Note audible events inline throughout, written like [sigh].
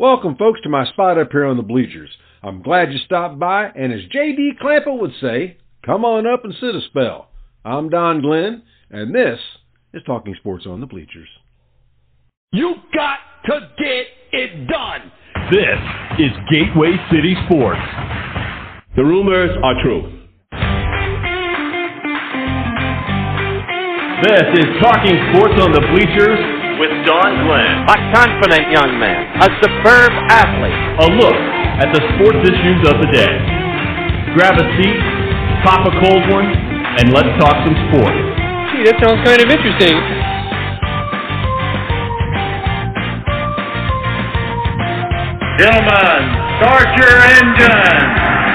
Welcome, folks, to my spot up here on the bleachers. I'm glad you stopped by, and as J.D. Clampett would say, come on up and sit a spell. I'm Don Glenn, and this is Talking Sports on the Bleachers. You got to get it done. This is Gateway City Sports. The rumors are true. This is Talking Sports on the Bleachers with Don Glenn. A confident young man, a superb athlete. A look at the sports issues of the day. Grab a seat, pop a cold one, and let's talk some sports. Gee, that sounds kind of interesting. Gentlemen, start your engines.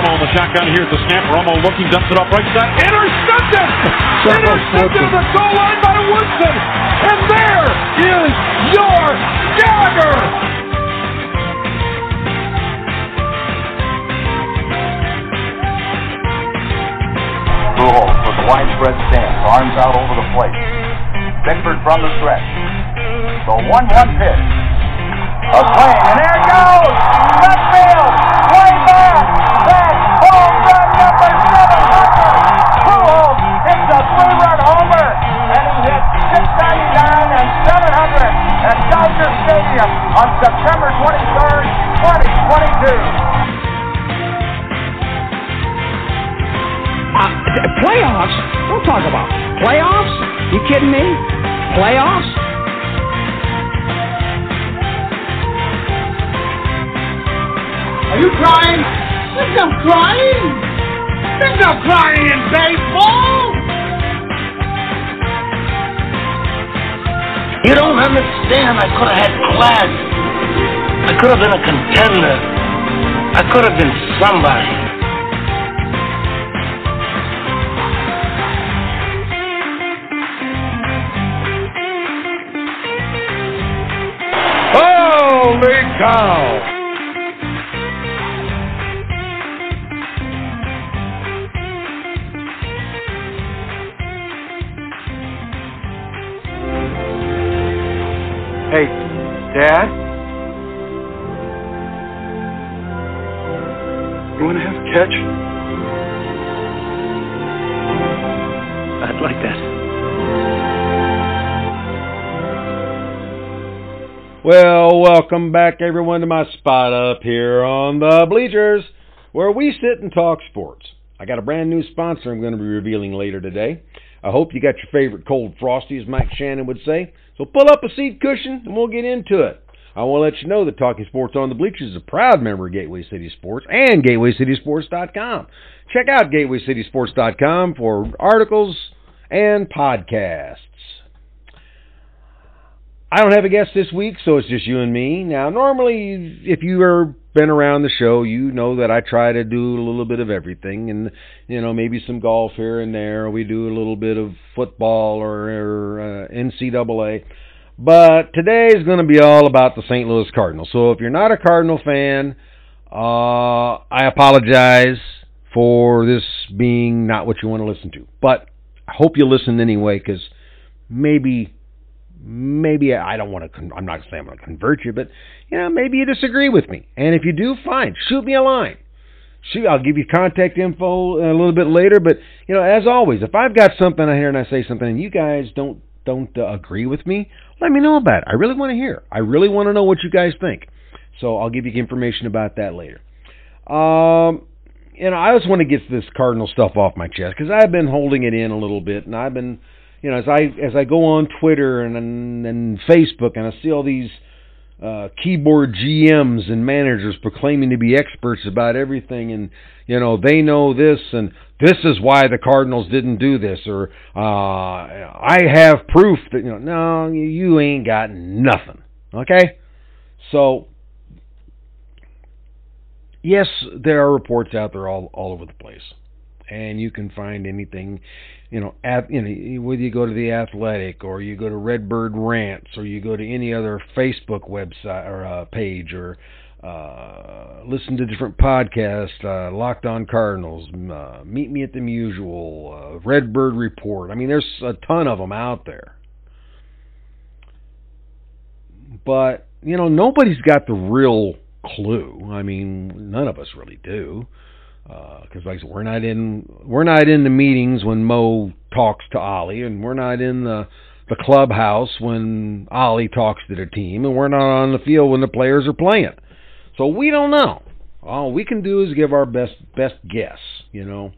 Romo on the shotgun. Here's the snap. Romo looking, dumps it off right side. Intercepted! Intercepted at the goal line by Woodson. And there is your Gallagher! Pujols with the widespread stance, arms out over the plate. Bickford from the stretch. The 1-1 pitch. A swing, and there it goes! Left field! Way back! Dodger on September 23rd, 2022. Uh, playoffs? Don't talk about playoffs. You kidding me? Playoffs? Are you crying? There's no crying. There's no crying in baseball. You don't understand. I could have had class. I could have been a contender. I could have been somebody. Holy cow! Catch? I'd like that. Well, welcome back everyone to my spot up here on the bleachers where we sit and talk sports. I got a brand new sponsor I'm going to be revealing later today. I hope you got your favorite cold frosty, as Mike Shannon would say. So pull up a seat cushion and we'll get into it. I want to let you know that Talking Sports on the Bleachers is a proud member of Gateway City Sports and GatewayCitySports.com. Check out GatewayCitySports.com for articles and podcasts. I don't have a guest this week, so it's just you and me. Now, normally, if you are been around the show, you know that I try to do a little bit of everything, and you know maybe some golf here and there. We do a little bit of football or, or uh, NCAA, but today is going to be all about the St. Louis Cardinals. So if you're not a Cardinal fan, uh, I apologize for this being not what you want to listen to, but I hope you listen anyway because maybe maybe I don't want to. Con- I'm not saying I'm going to convert you, but you know, maybe you disagree with me. And if you do, fine, shoot me a line. Shoot, I'll give you contact info a little bit later. But you know, as always, if I've got something I hear and I say something, and you guys don't don't uh, agree with me, let me know about it. I really want to hear. I really want to know what you guys think. So I'll give you information about that later. Um, know, I just want to get this Cardinal stuff off my chest because I've been holding it in a little bit, and I've been you know, as I as I go on Twitter and and, and Facebook and I see all these uh, keyboard GMs and managers proclaiming to be experts about everything, and you know they know this, and this is why the Cardinals didn't do this, or uh, I have proof that you know, no, you ain't got nothing. Okay, so yes, there are reports out there all all over the place, and you can find anything you know, at, you know, whether you go to the Athletic or you go to Redbird Rants or you go to any other Facebook website or uh, page or uh, listen to different podcasts, uh, Locked On Cardinals, uh, Meet Me at the Mutual, uh, Redbird Report. I mean, there's a ton of them out there. But, you know, nobody's got the real clue. I mean, none of us really do. Because, uh, like I said, we're not in we're not in the meetings when Mo talks to Ollie, and we're not in the the clubhouse when Ollie talks to the team, and we're not on the field when the players are playing. So we don't know. All we can do is give our best best guess, you know.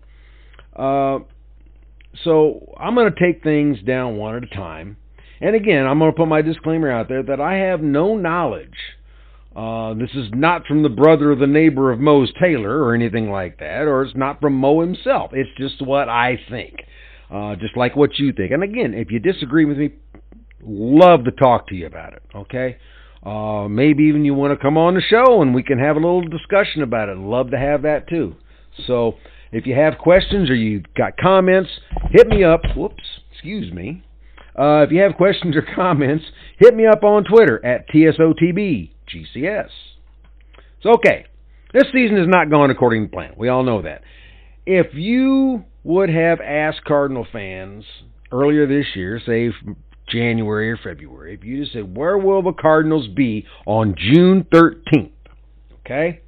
Uh, so I'm going to take things down one at a time. And again, I'm going to put my disclaimer out there that I have no knowledge. Uh, this is not from the brother of the neighbor of Mose Taylor or anything like that, or it's not from Mo himself. It's just what I think, uh, just like what you think. And again, if you disagree with me, love to talk to you about it. Okay. Uh, maybe even you want to come on the show and we can have a little discussion about it. Love to have that too. So if you have questions or you got comments, hit me up. Whoops, excuse me. Uh, if you have questions or [laughs] comments, hit me up on Twitter at TSOTBGCS. So, okay, this season has not gone according to plan. We all know that. If you would have asked Cardinal fans earlier this year, say January or February, if you just said, where will the Cardinals be on June 13th? Okay?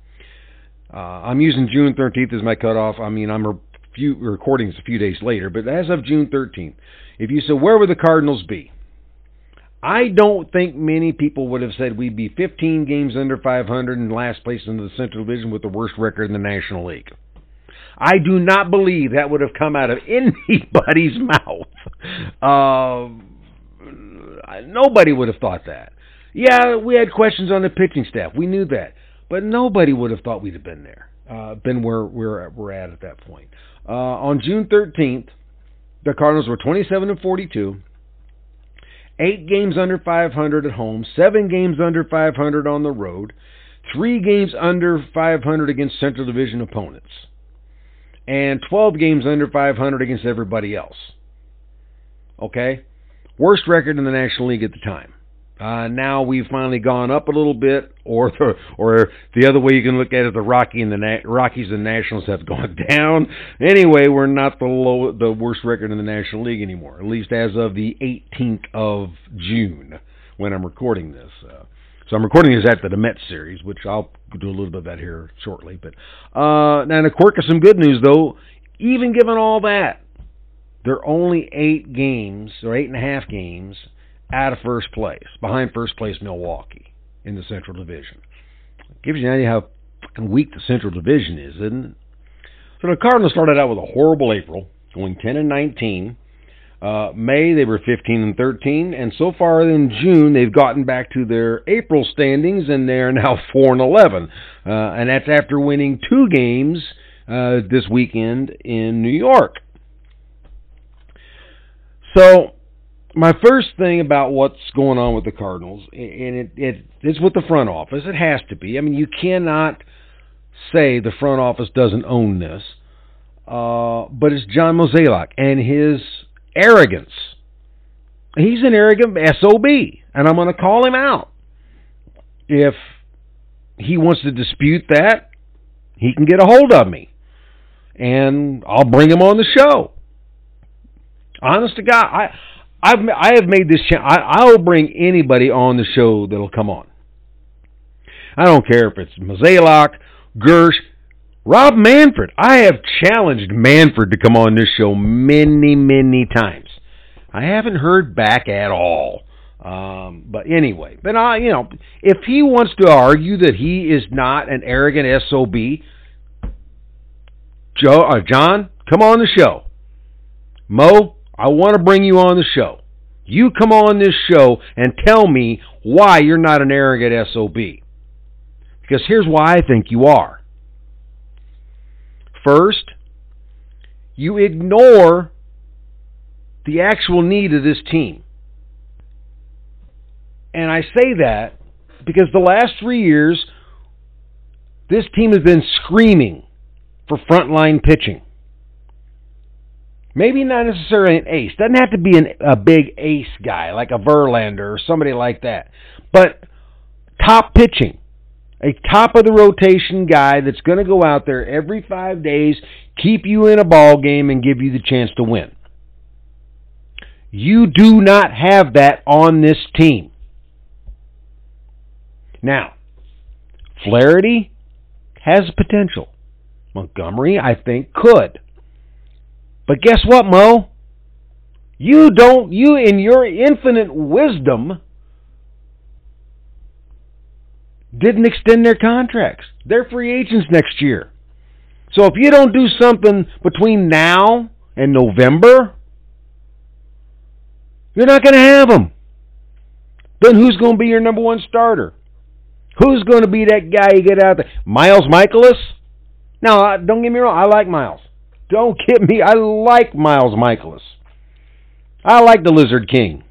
Uh, I'm using June 13th as my cutoff. I mean, I'm few recordings a few days later, but as of June 13th, if you said, where would the Cardinals be? I don't think many people would have said we'd be 15 games under 500 and last place in the Central Division with the worst record in the National League. I do not believe that would have come out of [laughs] anybody's mouth. Uh, nobody would have thought that. Yeah, we had questions on the pitching staff. We knew that, but nobody would have thought we'd have been there, uh, been where we're we're at at that point. Uh, on June 13th, the Cardinals were 27 and 42, eight games under 500 at home, seven games under 500 on the road, three games under 500 against Central Division opponents, and 12 games under 500 against everybody else. Okay? Worst record in the National League at the time. Uh, now we've finally gone up a little bit, or the, or the other way you can look at it, the Rocky and the Na- Rockies and Nationals have [laughs] gone down. Anyway, we're not the low, the worst record in the National League anymore, at least as of the 18th of June when I'm recording this. Uh, so I'm recording this after the Mets series, which I'll do a little bit of that here shortly. But uh, now, a quirk of some good news though, even given all that, there are only eight games or eight and a half games out of first place, behind first place Milwaukee in the Central Division. Gives you an idea how fucking weak the Central Division is, isn't it? So the Cardinals started out with a horrible April, going 10 and 19. Uh, May they were 15 and 13, and so far in June they've gotten back to their April standings, and they are now [laughs] 4 and 11, uh, and that's after winning two games uh, this weekend in New York. So my first thing about what's going on with the Cardinals, and it, it it's with the front office. It has to be. I mean, you cannot say the front office doesn't own this, uh, but it's John Mozeliak and his arrogance. He's an arrogant sob, and I'm going to call him out. If he wants to dispute that, he can get a hold of me, and I'll bring him on the show. Honest to God, I I've I have made this. Cha- I I'll bring anybody on the show that'll come on. I don't care if it's Mozeliak, Gersh, Rob Manfred. I have challenged Manfred to come on this show many, many times. I haven't heard back at all. Um, but anyway, but I, you know, if he wants to argue that he is not an arrogant sob, Joe, uh, John, come on the show. Mo, I want to bring you on the show. You come on this show and tell me why you're not an arrogant SOB. Because here's why I think you are. First, you ignore the actual need of this team. And I say that because the last three years, this team has been screaming for frontline pitching. Maybe not necessarily an ace. Doesn't have to be an, a big ace guy like a Verlander or somebody like that. But top pitching. a top of the rotation guy that's going to go out there every five days, keep you in a ball game, and give you the chance to win. You do not have that on this team. Now, Flaherty has potential. Montgomery, I think, could. But guess what, Mo? You don't, you in your infinite wisdom, didn't extend their contracts. They're free agents next year. So if you don't do something between now and November, you're not going to have them. Then who's going to be your number one starter? Who's going to be that guy you get out there? Miles Mikolas? Now, don't get me wrong. I like Miles. Don't get me. I like Miles Mikolas. I like the Lizard King.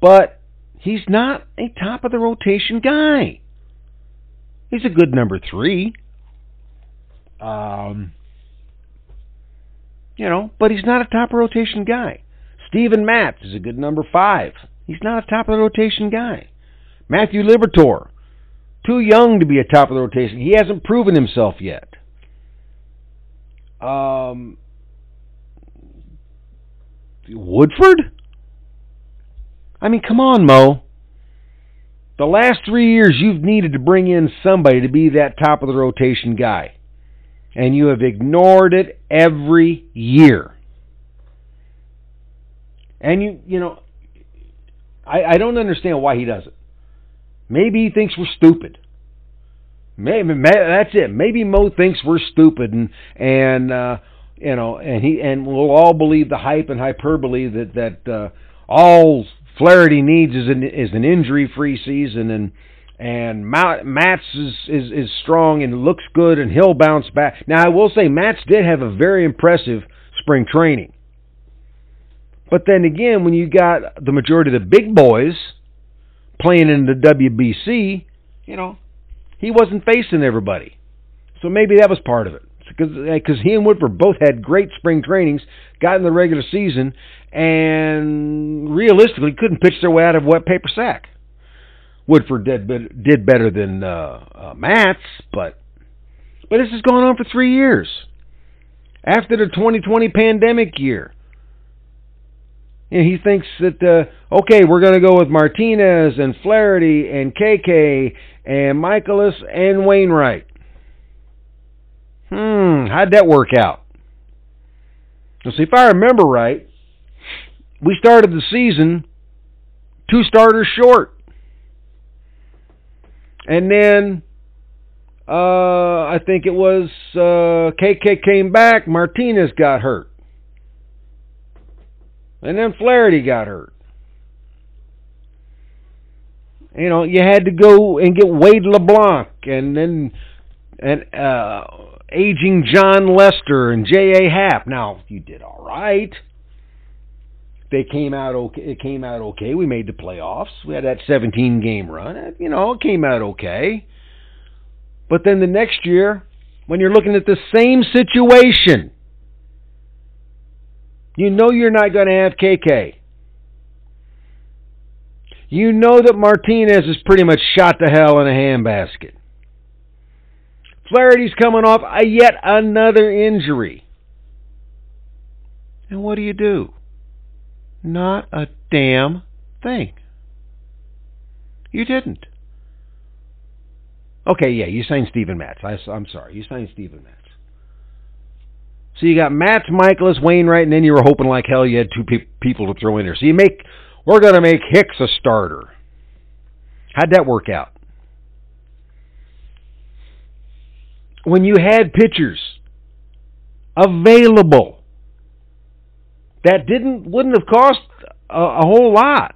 But he's not a top of the rotation guy. He's a good number three. Um, you know, but he's not a top of rotation guy. Steven Matz is a good number five. He's not a top of the rotation guy. Matthew Liberatore, too young to be a top of the rotation. He hasn't proven himself yet. Um, Woodford? I mean, come on, Mo. The last three years, you've needed to bring in somebody to be that top of the rotation guy. And you have ignored it every year. And you, you know, I, I don't understand why he does it. Maybe he thinks we're stupid. Maybe that's it. Maybe Mo thinks we're stupid, and and uh, you know, and he and we'll all believe the hype and hyperbole that that uh, all Flaherty needs is an is an injury free season, and and Matz is, is is strong and looks good, and he'll bounce back. Now I will say Matz did have a very impressive spring training, but then again, when you got the majority of the big boys playing in the WBC, you know, he wasn't facing everybody. So maybe that was part of it. Because he and Woodford both had great spring trainings, got in the regular season, and realistically couldn't pitch their way out of wet paper sack. Woodford did did better than uh, uh, Matz, but but this has gone on for three years. After the 2020 pandemic year, he thinks that uh, okay, we're going to go with Martinez and Flaherty and KK and Mikolas and Wainwright. Hmm, how'd that work out? Let's see, if I remember right, we started the season two starters short. And then uh, I think it was uh, KK came back, Martinez got hurt. And then Flaherty got hurt. You know, you had to go and get Wade LeBlanc and then and uh, aging Jon Lester and J.A. Happ. Now, you did all right. They came out okay. It came out okay. We made the playoffs. We had that 17 game run. You know, it came out okay. But then the next year, when you're looking at the same situation, you know you're not going to have KK. You know that Martinez is pretty much shot to hell in a handbasket. Flaherty's coming off a yet another injury. And what do you do? Not a damn thing. You didn't. Okay, yeah, you signed Steven Matz. I, am sorry, you signed Steven Matz. So you got Matt, Mikolas, Wainwright, and then you were hoping like hell you had two pe- people to throw in there. So you make, we're going to make Hicks a starter. How'd that work out? When you had pitchers available that didn't wouldn't have cost a, a whole lot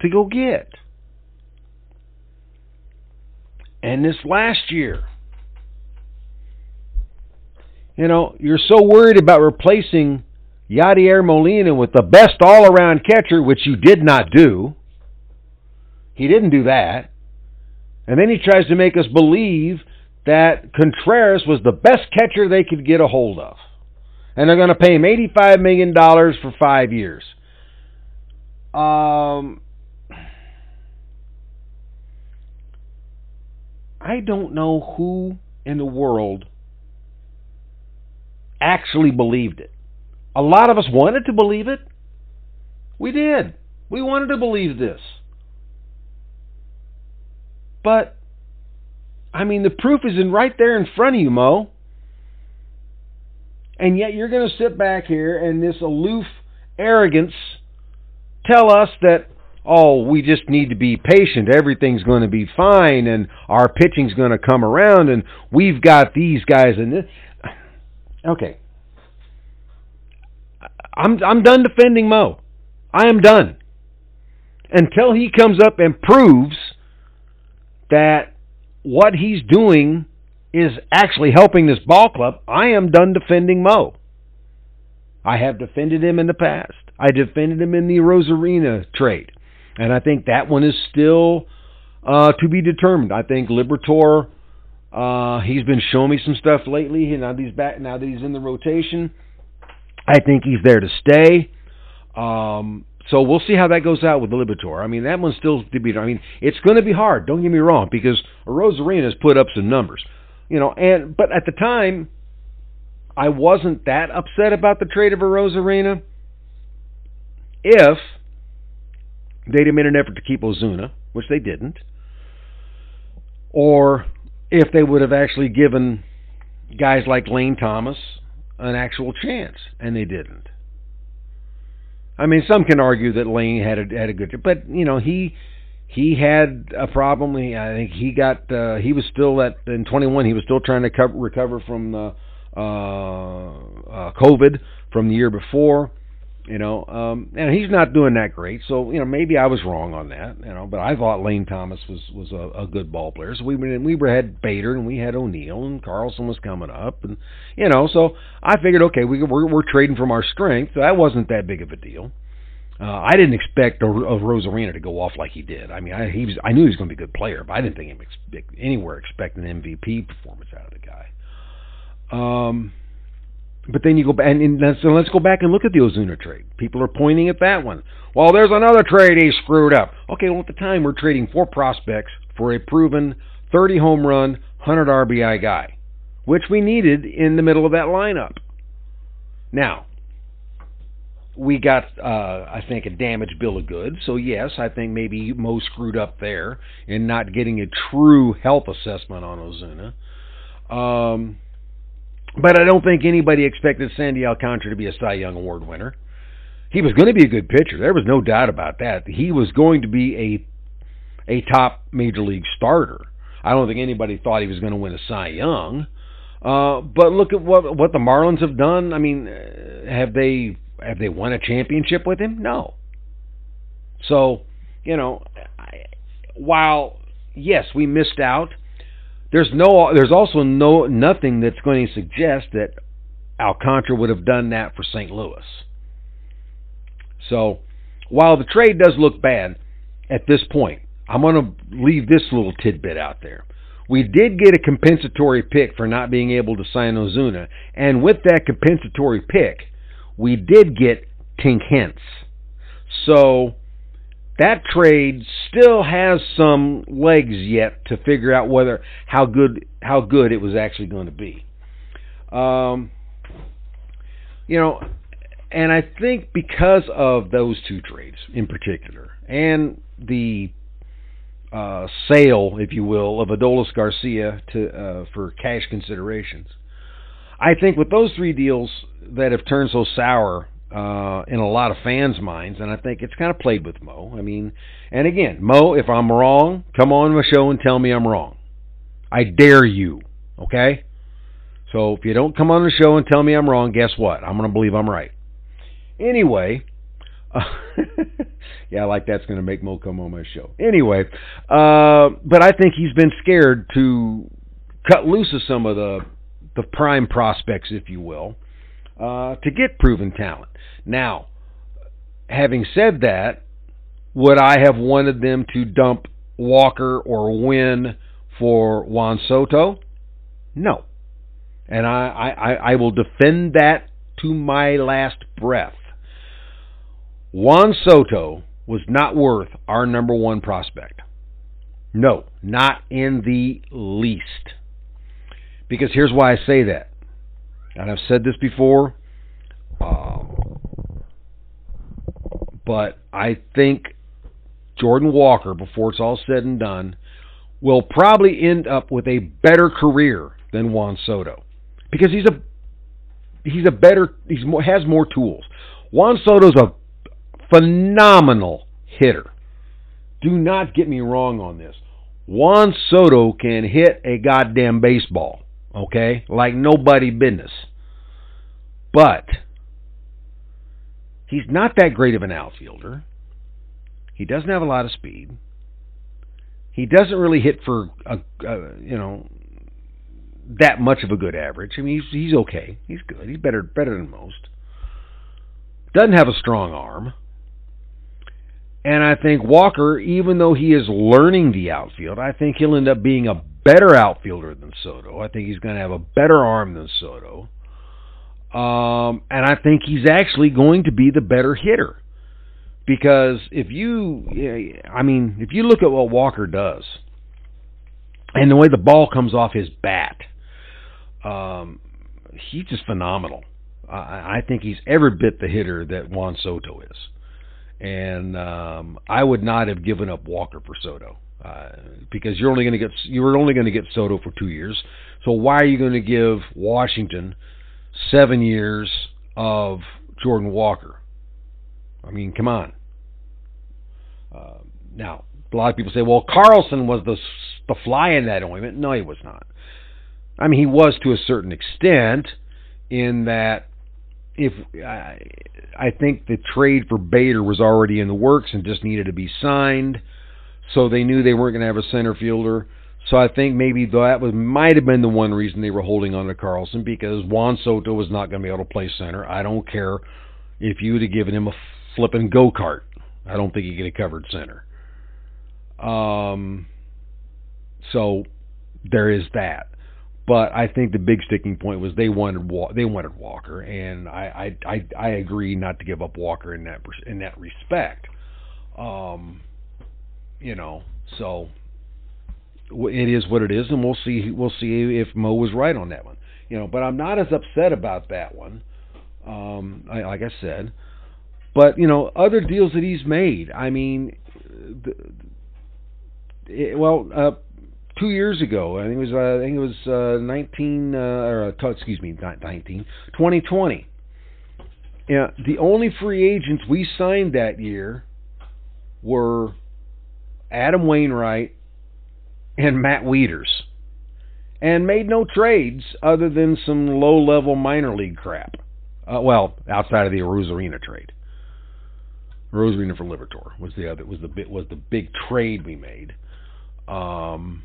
to go get. And this last year, you know, you're so worried about replacing Yadier Molina with the best all around catcher, which you did not do. He didn't do that. And then he tries to make us believe that Contreras was the best catcher they could get a hold of. And they're going to pay him $85 million for five years. Um, I don't know who in the world actually believed it. A lot of us wanted to believe it. We did. We wanted to believe this. But, I mean, the proof is in right there in front of you, Mo. And yet you're going to sit back here and this aloof arrogance tell us that, oh, we just need to be patient. Everything's going to be fine and our pitching's going to come around and we've got these guys and this. Okay. I'm I'm done defending Mo. I am done. Until he comes up and proves that what he's doing is actually helping this ball club, I am done defending Mo. I have defended him in the past. I defended him in the Arozarena trade. And I think that one is still uh, to be determined. I think Liberatore, uh, he's been showing me some stuff lately. Now that he's back, now that he's in the rotation, I think he's there to stay. Um, so we'll see how that goes out with the Liberatore. I mean, that one's still to be. I mean, it's going to be hard. Don't get me wrong, because Arozarena has put up some numbers, you know. And but at the time, I wasn't that upset about the trade of Arozarena. If they'd have made an effort to keep Ozuna, which they didn't, or if they would have actually given guys like Lane Thomas an actual chance, and they didn't. I mean, some can argue that Lane had a had a good, but you know he he had a problem. He, I think he got uh, he was still at in 21. He was still trying to cover, recover from the uh, uh, COVID from the year before. You know, um, and he's not doing that great. So you know, maybe I was wrong on that. You know, but I thought Lane Thomas was was a, a good ball player. So we we were had Bader and we had O'Neill and Carlson was coming up, and you know, so I figured, okay, we we're, we're trading from our strength. So that wasn't that big of a deal. Uh, I didn't expect of Arozarena to go off like he did. I mean, I, he was I knew he was going to be a good player, but I didn't think him expect, anywhere expect an MVP performance out of the guy. Um, but then you go back and, and so let's go back and look at the Ozuna trade. People are pointing at that one. Well, there's another trade he screwed up. Okay, well at the time we're trading four prospects for a proven 30 home run, 100 RBI guy, which we needed in the middle of that lineup. Now, we got, uh, I think, a damaged bill of goods. So yes, I think maybe Mo screwed up there in not getting a true health assessment on Ozuna. Um, but I don't think anybody expected Sandy Alcantara to be a Cy Young Award winner. He was going to be a good pitcher. There was no doubt about that. He was going to be a a top major league starter. I don't think anybody thought he was going to win a Cy Young. Uh, but look at what what the Marlins have done. I mean, uh, have they have they won a championship with him? No. So, you know, I, while yes, we missed out, there's no there's also no nothing that's going to suggest that Alcantara would have done that for St. Louis. So, while the trade does look bad at this point, I'm going to leave this little tidbit out there. We did get a compensatory pick for not being able to sign Ozuna, and with that compensatory pick, we did get Tink Hence. So that trade still has some legs yet to figure out whether how good how good it was actually going to be. Um, you know, and I think because of those two trades in particular, and the uh, sale, if you will, of Adolis Garcia to uh, for cash considerations, I think with those three deals that have turned so sour uh, in a lot of fans' minds, and I think it's kind of played with Mo. I mean, and again, Mo, if I'm wrong, come on the show and tell me I'm wrong. I dare you, okay? So if you don't come on the show and tell me I'm wrong, guess what? I'm going to believe I'm right. Anyway, uh, [laughs] yeah, like that's going to make Mo come on my show. Anyway, uh, but I think he's been scared to cut loose of some of the the prime prospects, if you will, uh, to get proven talent. Now, having said that, would I have wanted them to dump Walker or win for Juan Soto? No. And I, I, I will defend that to my last breath. Juan Soto was not worth our number one prospect. No, not in the least. Because here's why I say that. And I've said this before. Um, but I think Jordan Walker, before it's all said and done, will probably end up with a better career than Juan Soto because he's a he's a better he's more, has more tools. Juan Soto's a phenomenal hitter. Do not get me wrong on this. Juan Soto can hit a goddamn baseball, okay? Like nobody business. But he's not that great of an outfielder. He doesn't have a lot of speed. He doesn't really hit for a, a you know that much of a good average. I mean, he's he's okay. He's good. He's better better than most. Doesn't have a strong arm. And I think Walker, even though he is learning the outfield, I think he'll end up being a better outfielder than Soto. I think he's going to have a better arm than Soto. Um, and I think he's actually going to be the better hitter. Because if you, I mean, if you look at what Walker does, and the way the ball comes off his bat, um, he's just phenomenal. I, I think he's every bit the hitter that Juan Soto is and um, I would not have given up Walker for Soto uh, because you're only going to get you're only going to get Soto for two years. So why are you going to give Washington seven years of Jordan Walker? I mean, come on. Uh, now, a lot of people say, "Well, Carlson was the the fly in that ointment." No, he was not. I mean, he was to a certain extent in that if I, I think the trade for Bader was already in the works and just needed to be signed, so they knew they weren't going to have a center fielder. So I think maybe that was might have been the one reason they were holding on to Carlson because Juan Soto was not going to be able to play center. I don't care if you would have given him a flipping go kart. I don't think he could have covered center. Um, so there is that. But I think the big sticking point was they wanted they wanted Walker, and I I I, I agree not to give up Walker in that in that respect. Um, you know, so it is what it is, and we'll see we'll see if Mo was right on that one. You know, but I'm not as upset about that one. Um, I, like I said, but you know, other deals that he's made. I mean, the, it, well, uh, two years ago. I think it was uh, I think it was uh, 19 uh, or uh, excuse me, not 19, 2020. Yeah, the only free agents we signed that year were Adam Wainwright and Matt Wieters, and made no trades other than some low-level minor league crap. Uh, well, outside of the Arozarena trade. Arozarena for Liberatore was the other was the bit was the big trade we made. Um,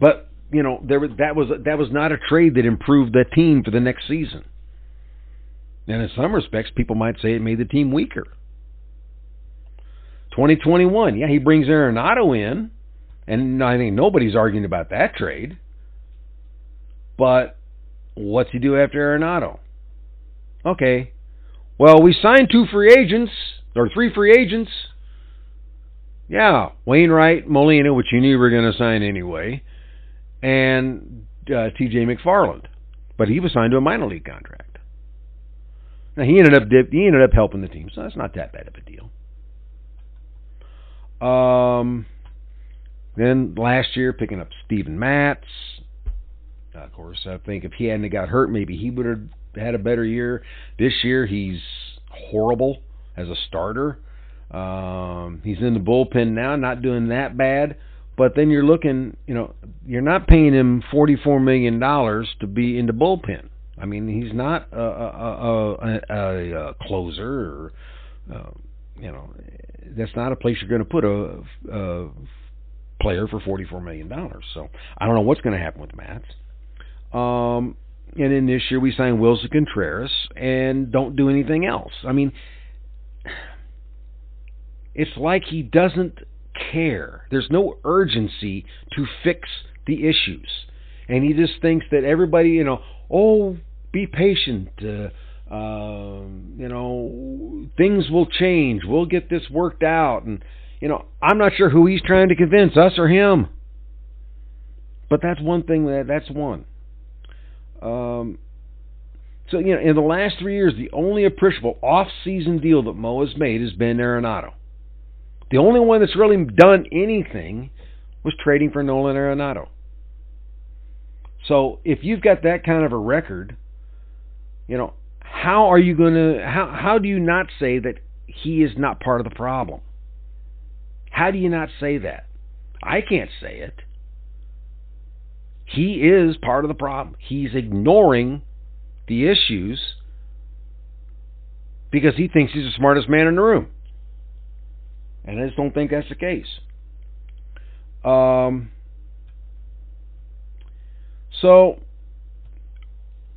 but you know, there was that was that was not a trade that improved the team for the next season. And in some respects, people might say it made the team weaker. 2021, yeah, he brings Arenado in, and I think nobody's arguing about that trade. But what's he do after Arenado? Okay, well, we signed two free agents or three free agents. Yeah, Wainwright, Molina, which you knew you were going to sign anyway, and uh, T.J. McFarland, but he was signed to a minor league contract. Now he ended up dip, he ended up helping the team, so that's not that bad of a deal. Um, then last year picking up Steven Matz. of course, I think if he hadn't got hurt, maybe he would have had a better year. This year he's horrible as a starter. Um, he's in the bullpen now, not doing that bad. But then you're looking, you know, you're not paying him forty-four million dollars to be in the bullpen. I mean, he's not a, a, a, a, a closer, or uh, you know, that's not a place you're going to put a, a player for forty-four million dollars. So I don't know what's going to happen with Matz. Um, and then this year we signed Willson Contreras and don't do anything else. I mean, it's like he doesn't care. There's no urgency to fix the issues. And he just thinks that everybody, you know, oh, be patient. Uh, uh, you know, things will change. We'll get this worked out. And you know, I'm not sure who he's trying to convince, us or him. But that's one thing that that's one. Um, so you know, in the last three years, the only appreciable off-season deal that Mo has made has been Arenado. The only one that's really done anything was trading for Nolan Arenado. So if you've got that kind of a record, you know, how are you going to how how do you not say that he is not part of the problem? How do you not say that? I can't say it. He is part of the problem. He's ignoring the issues because he thinks he's the smartest man in the room. And I just don't think that's the case. Um, so,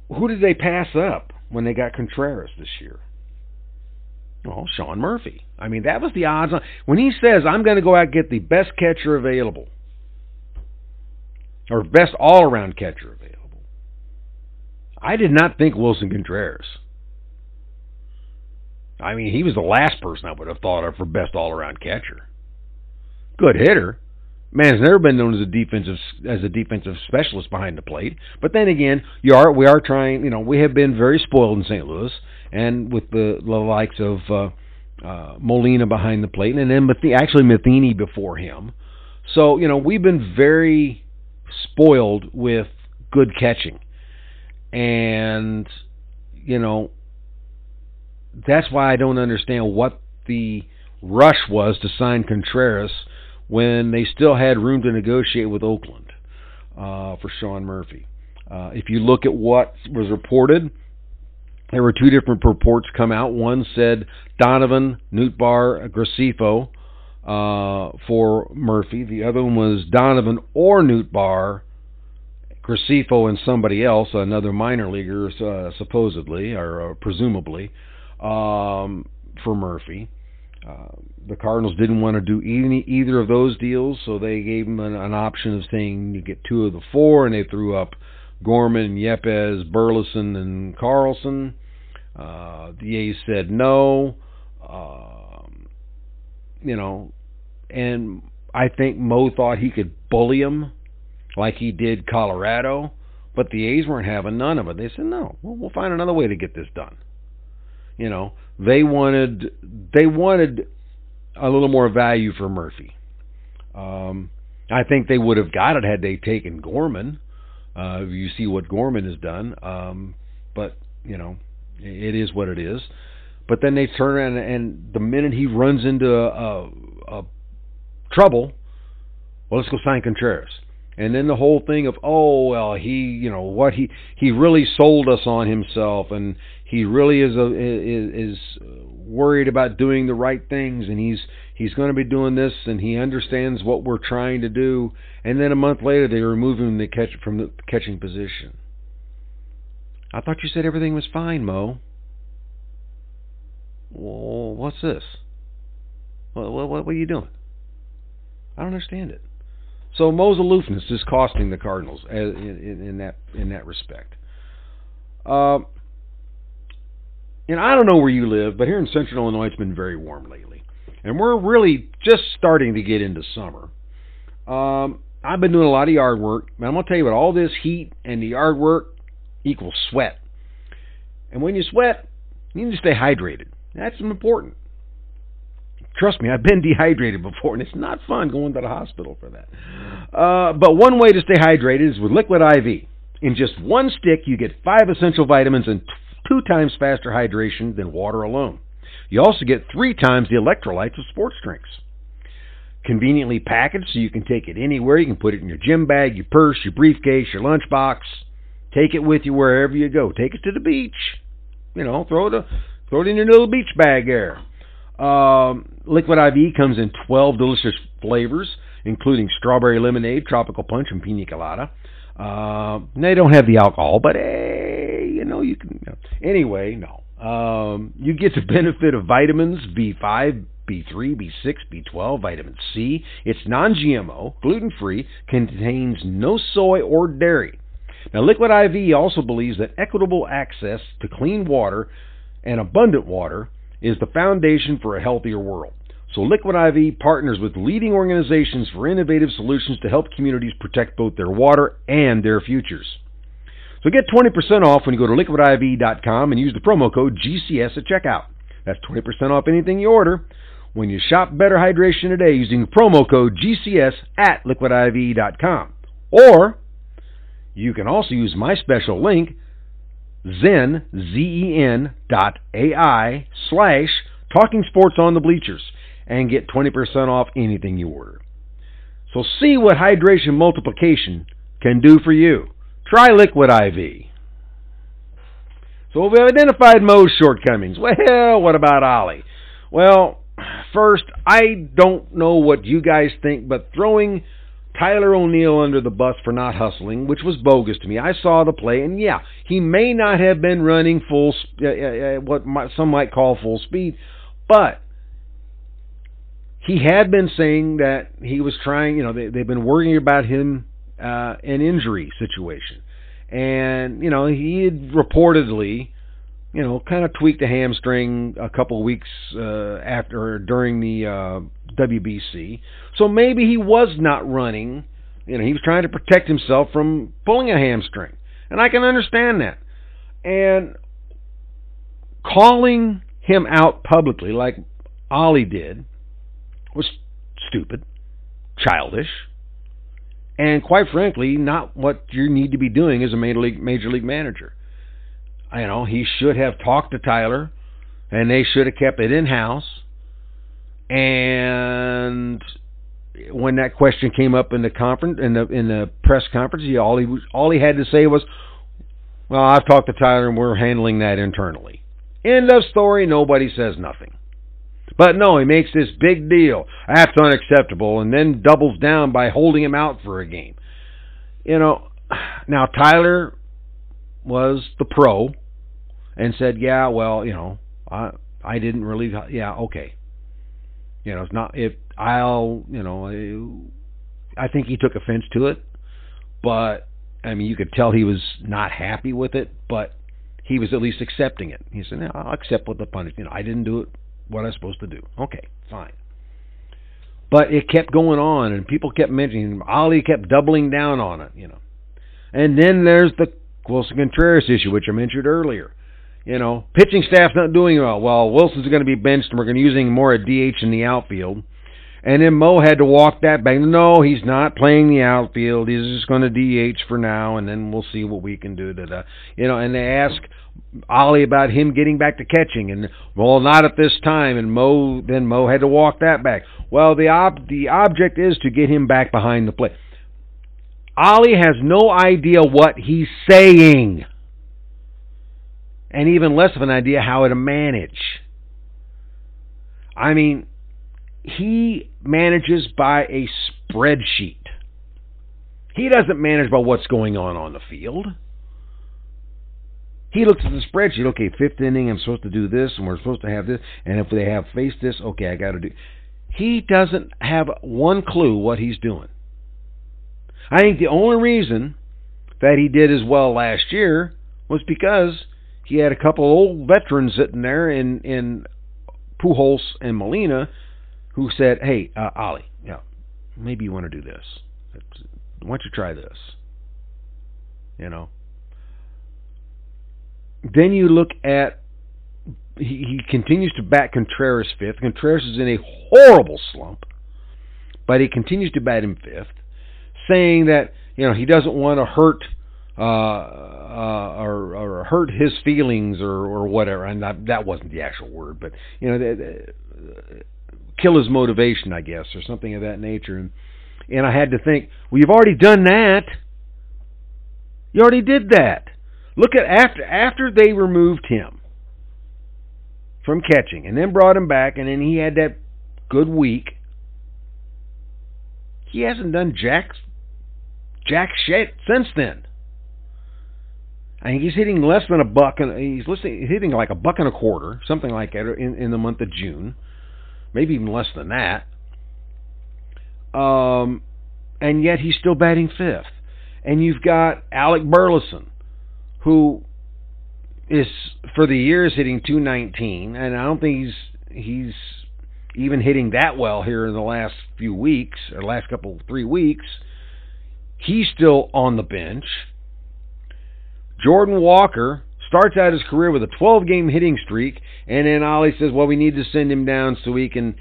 who did they pass up when they got Contreras this year? Well, Sean Murphy. I mean, that was the odds on. When he says, I'm going to go out and get the best catcher available, or best all around catcher available, I did not think Willson Contreras. I mean, he was the last person I would have thought of for best all around catcher. Good hitter. Man's never been known as a defensive as a defensive specialist behind the plate. But then again, you are we are trying. You know, we have been very spoiled in St. Louis, and with the, the likes of uh, uh, Molina behind the plate, and then Math- actually Matheny before him. So you know, we've been very spoiled with good catching, and you know, that's why I don't understand what the rush was to sign Contreras when they still had room to negotiate with Oakland uh, for Sean Murphy. Uh, if you look at what was reported, there were two different reports come out. One said Donovan, Nootbaar, Graceffo uh, for Murphy. The other one was Donovan or Nootbaar, Graceffo and somebody else, another minor leaguer, uh, supposedly or uh, presumably, um, for Murphy. Uh, the Cardinals didn't want to do any, either of those deals, so they gave them an, an, option of saying you get two of the four, and they threw up Gorman, Yepez, Burleson, and Carlson. Uh, the A's said no. Um, you know, and I think Mo thought he could bully him like he did Colorado, but the A's weren't having none of it. They said no, we'll, we'll find another way to get this done. You know, they wanted they wanted a little more value for Murphy. Um, I think they would have got it had they taken Gorman. Uh, you see what Gorman has done, um, but you know it is what it is. But then they turn around and the minute he runs into a, a, a trouble, well, let's go sign Contreras. And then the whole thing of oh well he you know what he he really sold us on himself and he really is a, is, is worried about doing the right things and he's he's going to be doing this and he understands what we're trying to do and then a month later they remove him the catch from the catching position. I thought you said everything was fine, Mo. Well, what's this? What, what, what are you doing? I don't understand it. So Mo's aloofness is costing the Cardinals in, in, in that in that respect. Uh, and I don't know where you live, but here in Central Illinois, it's been very warm lately, and we're really just starting to get into summer. Um, I've been doing a lot of yard work, and I'm gonna tell you what: all this heat and the yard work equals sweat. And when you sweat, you need to stay hydrated. That's important. Trust me, I've been dehydrated before, and it's not fun going to the hospital for that. Uh, but one way to stay hydrated is with Liquid IV. In just one stick, you get five essential vitamins and two times faster hydration than water alone. You also get three times the electrolytes of sports drinks. Conveniently packaged so you can take it anywhere. You can put it in your gym bag, your purse, your briefcase, your lunchbox. Take it with you wherever you go. Take it to the beach. You know, throw it, a, throw it in your little beach bag there. Um, Liquid IV comes in 12 delicious flavors, including strawberry lemonade, tropical punch, and pina colada. Uh, they don't have the alcohol, but hey, you know you can. Anyway, no. Um, you get the [laughs] benefit of vitamins B5, B3, B6, B12, vitamin C. It's non-GMO, gluten-free, contains no soy or dairy. Now, Liquid IV also believes that equitable access to clean water and abundant water is the foundation for a healthier world. So Liquid IV partners with leading organizations for innovative solutions to help communities protect both their water and their futures. So get 20% off when you go to liquidiv.com and use the promo code GCS at checkout. That's 20% off anything you order when you shop Better Hydration today using promo code GCS at liquidiv.com. Or you can also use my special link, zen, Z-E-N dot A-I slash talking sports on the bleachers and get 20% off anything you order. So see what hydration multiplication can do for you. Try Liquid IV. So we've identified Mo's shortcomings. Well, what about Ollie? Well, first, I don't know what you guys think, but throwing Tyler O'Neill under the bus for not hustling, which was bogus to me. I saw the play, and yeah, he may not have been running full, uh, uh, what some might call full speed, but he had been saying that he was trying. You know, they, they've been worrying about him uh, an injury situation, and you know he had reportedly, you know, kind of tweaked a hamstring a couple weeks uh, after during the uh, WBC. So maybe he was not running. You know, he was trying to protect himself from pulling a hamstring, and I can understand that. And calling him out publicly, like Ollie did, was stupid, childish, and quite frankly, not what you need to be doing as a major league major league manager. You know, he should have talked to Tyler, and they should have kept it in house. And when that question came up in the conference in the in the press conference, he all he was, all he had to say was, "Well, I've talked to Tyler, and we're handling that internally." End of story. Nobody says nothing. But no, he makes this big deal. That's unacceptable, and then doubles down by holding him out for a game. You know, now Tyler was the pro and said, "Yeah, well, you know, I I didn't really, yeah, okay. You know, it's not if I'll, you know, I think he took offense to it, but I mean, you could tell he was not happy with it, but he was at least accepting it. He said, "I'll accept what the punishment. You know, I didn't do it what I'm supposed to do. Okay, fine. But it kept going on, and people kept mentioning. Ollie kept doubling down on it, you know. And then there's the Willson Contreras issue, which I mentioned earlier. You know, pitching staff's not doing well. Well, Willson's going to be benched, and we're going to using more at DH in the outfield. And then Mo had to walk that back. No, he's not playing the outfield. He's just going to DH for now, and then we'll see what we can do. To, you know, and they ask Ollie about him getting back to catching, and well, not at this time. And Mo then Mo had to walk that back. Well, the ob- the object is to get him back behind the plate. Ollie has no idea what he's saying, and even less of an idea how to manage. I mean, he manages by a spreadsheet. He doesn't manage by what's going on on the field. He looks at the spreadsheet. Okay, fifth inning, I'm supposed to do this, and we're supposed to have this, and if they have faced this, okay, I got to do. He doesn't have one clue what he's doing. I think the only reason that he did as well last year was because he had a couple old veterans sitting there in in Pujols and Molina who said, "Hey, uh, Ollie, yeah, maybe you want to do this. Why don't you try this?" You know, then you look at he, he continues to bat Contreras fifth. Contreras is in a horrible slump, but he continues to bat him fifth, saying that you know he doesn't want to hurt uh, uh, or, or hurt his feelings or, or whatever. And that, that wasn't the actual word, but you know, kill his motivation, I guess, or something of that nature. And and I had to think, well, you've already done that. You already did that. Look at after after they removed him from catching and then brought him back and then he had that good week. He hasn't done jack jack shit since then. I think he's hitting less than a buck and he's listening, hitting like a buck and a quarter, something like that in, in the month of June. Maybe even less than that. Um and yet he's still batting fifth. And you've got Alec Burleson, who is for the years hitting 219, and I don't think he's he's even hitting that well here in the last few weeks, or last couple three weeks. He's still on the bench. Jordan Walker starts out his career with a 12 game hitting streak, and then Ollie says, well, we need to send him down so he can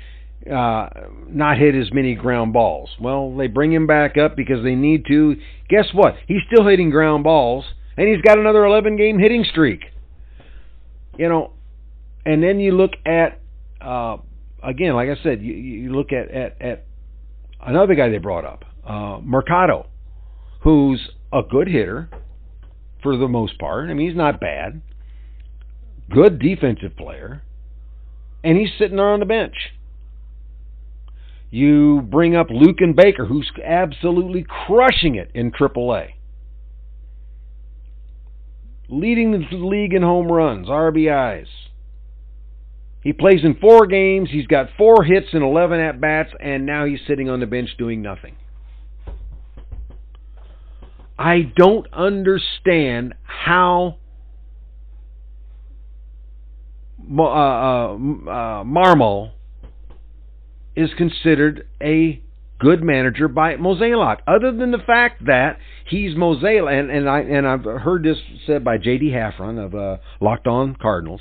uh, not hit as many ground balls. Well, they bring him back up because they need to. Guess what? He's still hitting ground balls, and he's got another 11 game hitting streak. You know, and then you look at, uh, again, like I said, you, you look at, at, at another guy they brought up, uh, Mercado, who's a good hitter for the most part. I mean, he's not bad. Good defensive player. And he's sitting there on the bench. You bring up Luken Baker, who's absolutely crushing it in AAA. Leading the league in home runs, RBIs. He plays in four games. He's got four hits and 11 at bats, and now he's sitting on the bench doing nothing. I don't understand how uh, uh, uh, Marmol is considered a good manager by Mozeliak, other than the fact that he's Mozeliak, and, and I and I've heard this said by J.D. Haffron of uh, Locked On Cardinals,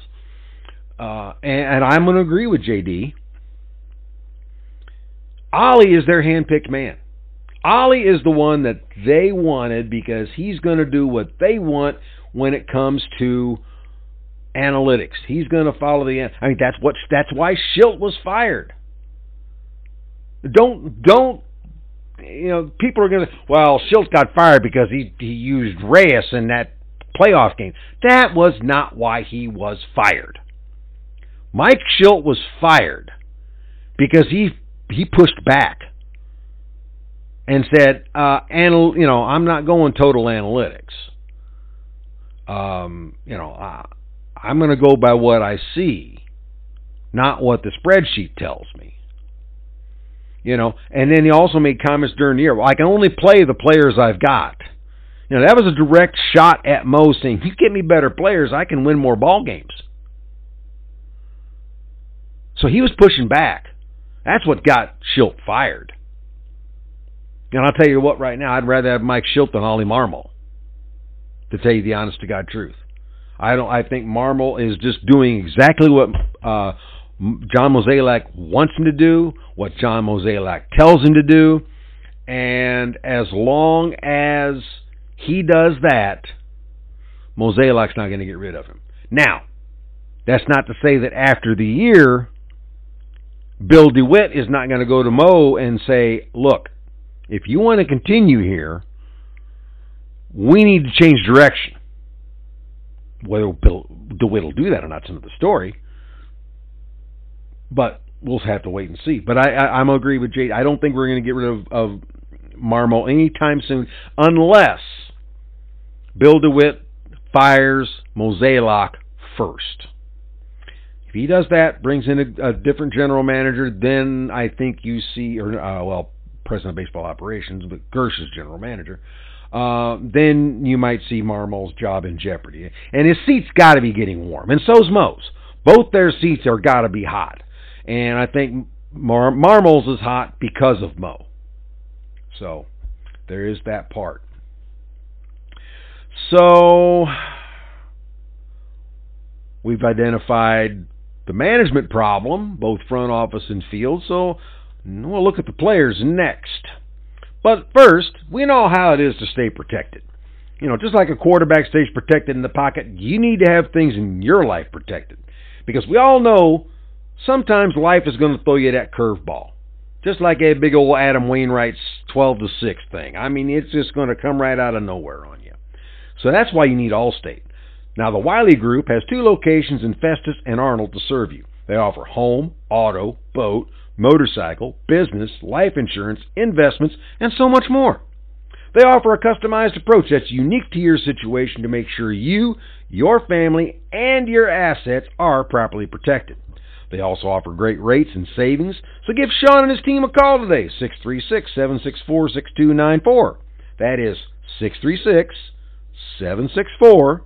uh, and, and I'm going to agree with J.D. Ollie is their handpicked man. Ollie is the one that they wanted because he's going to do what they want when it comes to analytics. He's going to follow the. I mean, that's what. That's why Shildt was fired. Don't don't. You know, people are going to. Well, Shildt got fired because he he used Reyes in that playoff game. That was not why he was fired. Mike Shildt was fired because he he pushed back and said, uh, anal- you know, I'm not going total analytics. Um, you know, uh, I'm going to go by what I see, not what the spreadsheet tells me. You know, and then he also made comments during the year. Well, I can only play the players I've got. You know, that was a direct shot at Mo saying, "You get me better players, I can win more ball games." So he was pushing back. That's what got Shildt fired. And I'll tell you what, right now, I'd rather have Mike Shildt than Ollie Marmol. To tell you the honest to God truth, I don't. I think Marmol is just doing exactly what uh, John Mozeliak wants him to do, what John Mozeliak tells him to do, and as long as he does that, Mozeliak's not going to get rid of him. Now, that's not to say that after the year, Bill DeWitt is not going to go to Mo and say, "Look, if you want to continue here, we need to change direction. Whether Bill DeWitt will do that or not is another story. But we'll have to wait and see. But I, I, I'm agree with Jade. I don't think we're going to get rid of, of Marmol anytime soon, unless Bill DeWitt fires Mozeliak first. If he does that, brings in a, a different general manager, then I think you see, or uh, well, president of baseball operations, but Girsch is general manager, uh, then you might see Marmol's job in jeopardy. And his seat's got to be getting warm, and so's Mo's. Both their seats are got to be hot. And I think Mar- Marmol's is hot because of Mo. So there is that part. So we've identified the management problem, both front office and field. So We'll look at the players next. But first, we know how it is to stay protected. You know, just like a quarterback stays protected in the pocket, you need to have things in your life protected. Because we all know sometimes life is going to throw you that curveball. Just like a big old Adam Wainwright's 12 to 6 thing. I mean, it's just going to come right out of nowhere on you. So that's why you need Allstate. Now, the Wiley Group has two locations in Festus and Arnold to serve you. They offer home, auto, boat, motorcycle, business, life insurance, investments, and so much more. They offer a customized approach that's unique to your situation to make sure you, your family, and your assets are properly protected. They also offer great rates and savings, so give Sean and his team a call today, 636 764 6294. That is 636 764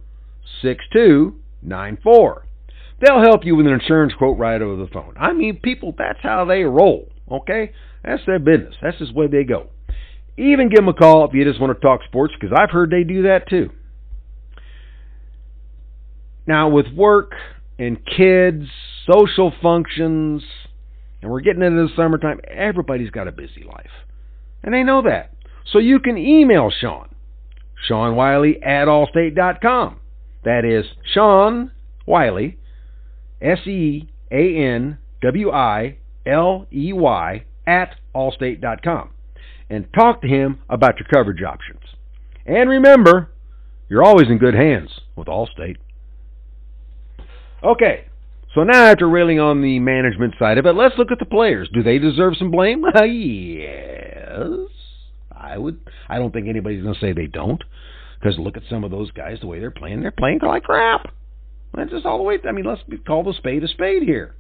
6294. They'll help you with an insurance quote right over the phone. I mean, people, that's how they roll, okay? That's their business. That's just the way they go. Even give them a call if you just want to talk sports, because I've heard they do that too. Now, with work and kids, social functions, and we're getting into the summertime, everybody's got a busy life. And they know that. So you can email Sean, Sean Wiley at allstate.com. That is Sean Wiley, S E A N W I L E Y, at allstate.com. And talk to him about your coverage options. And remember, you're always in good hands with Allstate. Okay, so now after railing on the management side of it, let's look at the players. Do they deserve some blame? [laughs] yes. I would. I don't think anybody's going to say they don't. Because look at some of those guys, the way they're playing. They're playing like crap. That's just all the way. I mean, let's call the spade a spade here.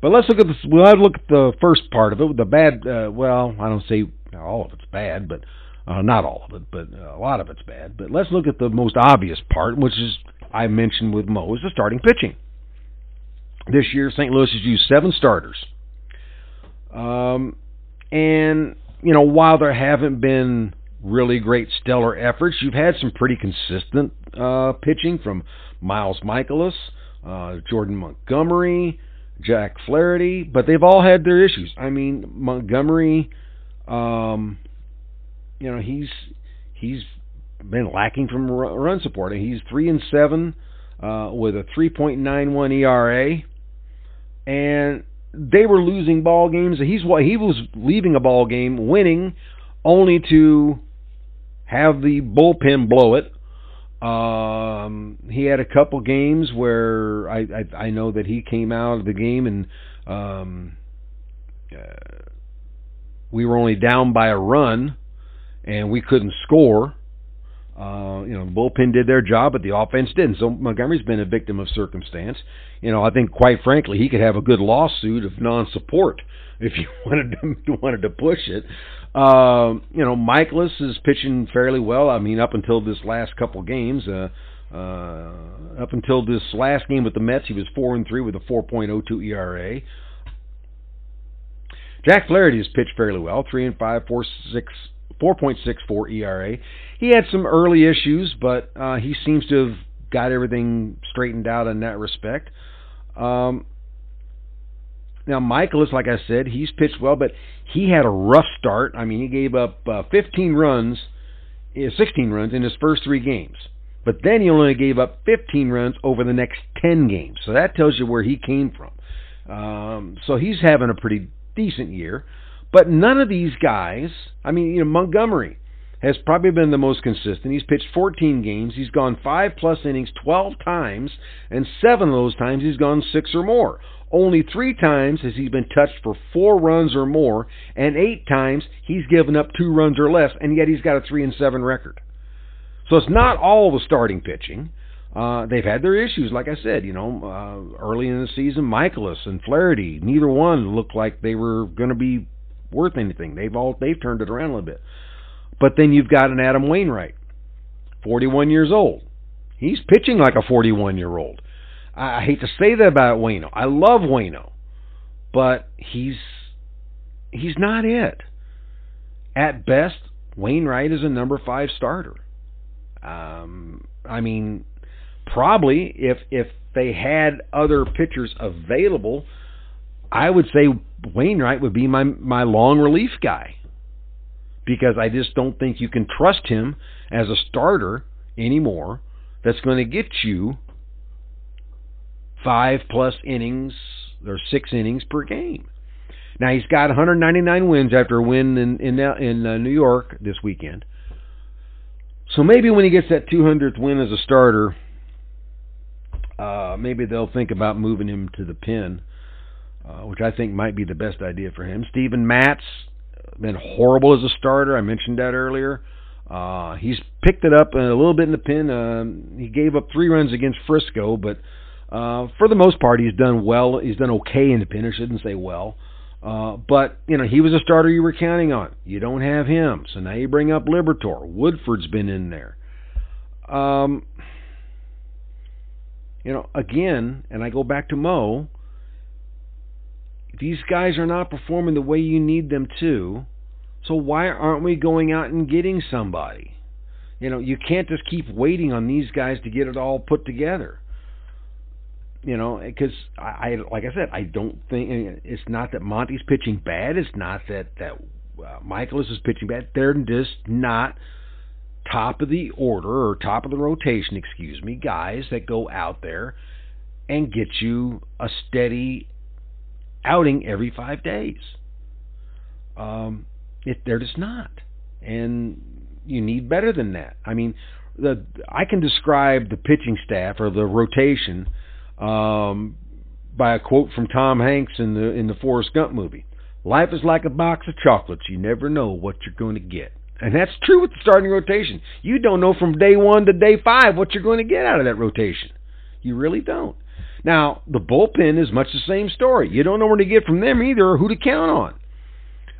But let's look at this. We'll to look at the first part of it. The bad. Uh, well, I don't say all of it's bad, but uh, not all of it, but a lot of it's bad. But let's look at the most obvious part, which is I mentioned with Mo, is the starting pitching. This year, St. Louis has used seven starters. Um, and, you know, while there haven't been really great stellar efforts, you've had some pretty consistent uh, pitching from Miles Mikolas, uh, Jordan Montgomery, Jack Flaherty, but they've all had their issues. I mean, Montgomery, um, you know, he's he's been lacking from run support. He's three and seven uh, with a 3.91 ERA, and they were losing ball games. He's what he was leaving a ball game winning, only to have the bullpen blow it. Um, he had a couple games where I, I I know that he came out of the game and um, uh, we were only down by a run and we couldn't score uh, you know, the bullpen did their job, but the offense didn't. So Montgomery's been a victim of circumstance. You know, I think quite frankly, he could have a good lawsuit of non-support if you [laughs] wanted to wanted to push it. Uh, you know, Mikolas is pitching fairly well. I mean, up until this last couple games, uh, uh, up until this last game with the Mets, he was four and three with a 4.02 ERA. Jack Flaherty has pitched fairly well, three and five, four six 4.64 ERA. He had some early issues, but uh, he seems to have got everything straightened out in that respect. Um, now, Mikolas, like I said, he's pitched well, but he had a rough start. I mean, he gave up uh, 15 runs, eh, 16 runs in his first three games. But then he only gave up 15 runs over the next 10 games. So that tells you where he came from. Um, so he's having a pretty decent year. But none of these guys, I mean, you know, Montgomery has probably been the most consistent. He's pitched 14 games. He's gone five plus innings 12 times, and seven of those times he's gone six or more. Only three times has he been touched for four runs or more, and eight times he's given up two runs or less, and yet he's got a three and seven record. So it's not all the starting pitching. Uh, they've had their issues, like I said. You know, uh, early in the season, Mikolas and Flaherty, neither one looked like they were going to be worth anything. They've all they've turned it around a little bit. But then you've got an Adam Wainwright, 41 years old. He's pitching like a 41 year old. I, hate to say that about Wayno. I love Wayno, but he's he's not it. At best, Wainwright is a number five starter. Um, I mean, probably if if they had other pitchers available, I would say Wainwright would be my my long relief guy because I just don't think you can trust him as a starter anymore. That's going to get you five plus innings or six innings per game. Now he's got 199 wins after a win in in, in uh, New York this weekend. So maybe when he gets that 200th win as a starter, uh, maybe they'll think about moving him to the pen uh, which I think might be the best idea for him. Steven Matz been horrible as a starter. I mentioned that earlier. Uh, he's picked it up a little bit in the pin. Uh, he gave up three runs against Frisco, but uh, for the most part, he's done well. He's done okay in the pin. I shouldn't say well. Uh, but you know he was a starter you were counting on. You don't have him, so now you bring up Liberatore. Woodford's been in there. Um, you know, again, and I go back to Mo, these guys are not performing the way you need them to. So why aren't we going out and getting somebody? You know, you can't just keep waiting on these guys to get it all put together. You know, because I, I, like I said, I don't think it's not that Monty's pitching bad. It's not that that uh, Mikolas is pitching bad. They're just not top of the order or top of the rotation, excuse me, guys that go out there and get you a steady outing every five days. Um, it, they're just not, and you need better than that. I mean, the I can describe the pitching staff or the rotation um, by a quote from Tom Hanks in the in the Forrest Gump movie. Life is like a box of chocolates. You never know what you're going to get. And that's true with the starting rotation. You don't know from day one to day five what you're going to get out of that rotation. You really don't. Now, the bullpen is much the same story. You don't know where to get from them either or who to count on.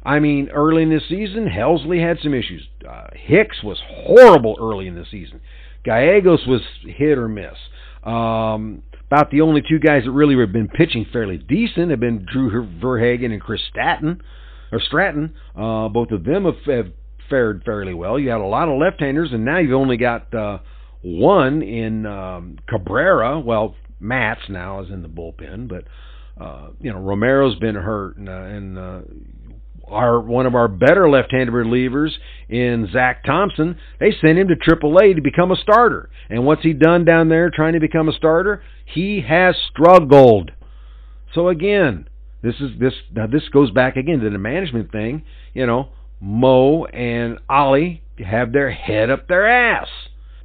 I mean, early in the season, Helsley had some issues. Uh, Hicks was horrible early in the season. Gallegos was hit or miss. Um, about the only two guys that really have been pitching fairly decent have been Drew Verhagen and Chris Stratton. Or Stratton. Uh, both of them have, have fared fairly well. You had a lot of left-handers, and now you've only got uh, one in um, Cabrera. Well, Matz now is in the bullpen, but uh, you know Romero's been hurt, and, uh, and uh, our one of our better left-handed relievers in Zach Thompson. They sent him to AAA to become a starter, and what's he done down there trying to become a starter? He has struggled. So again, this is this now this goes back again to the management thing. You know, Mo and Ollie have their head up their ass.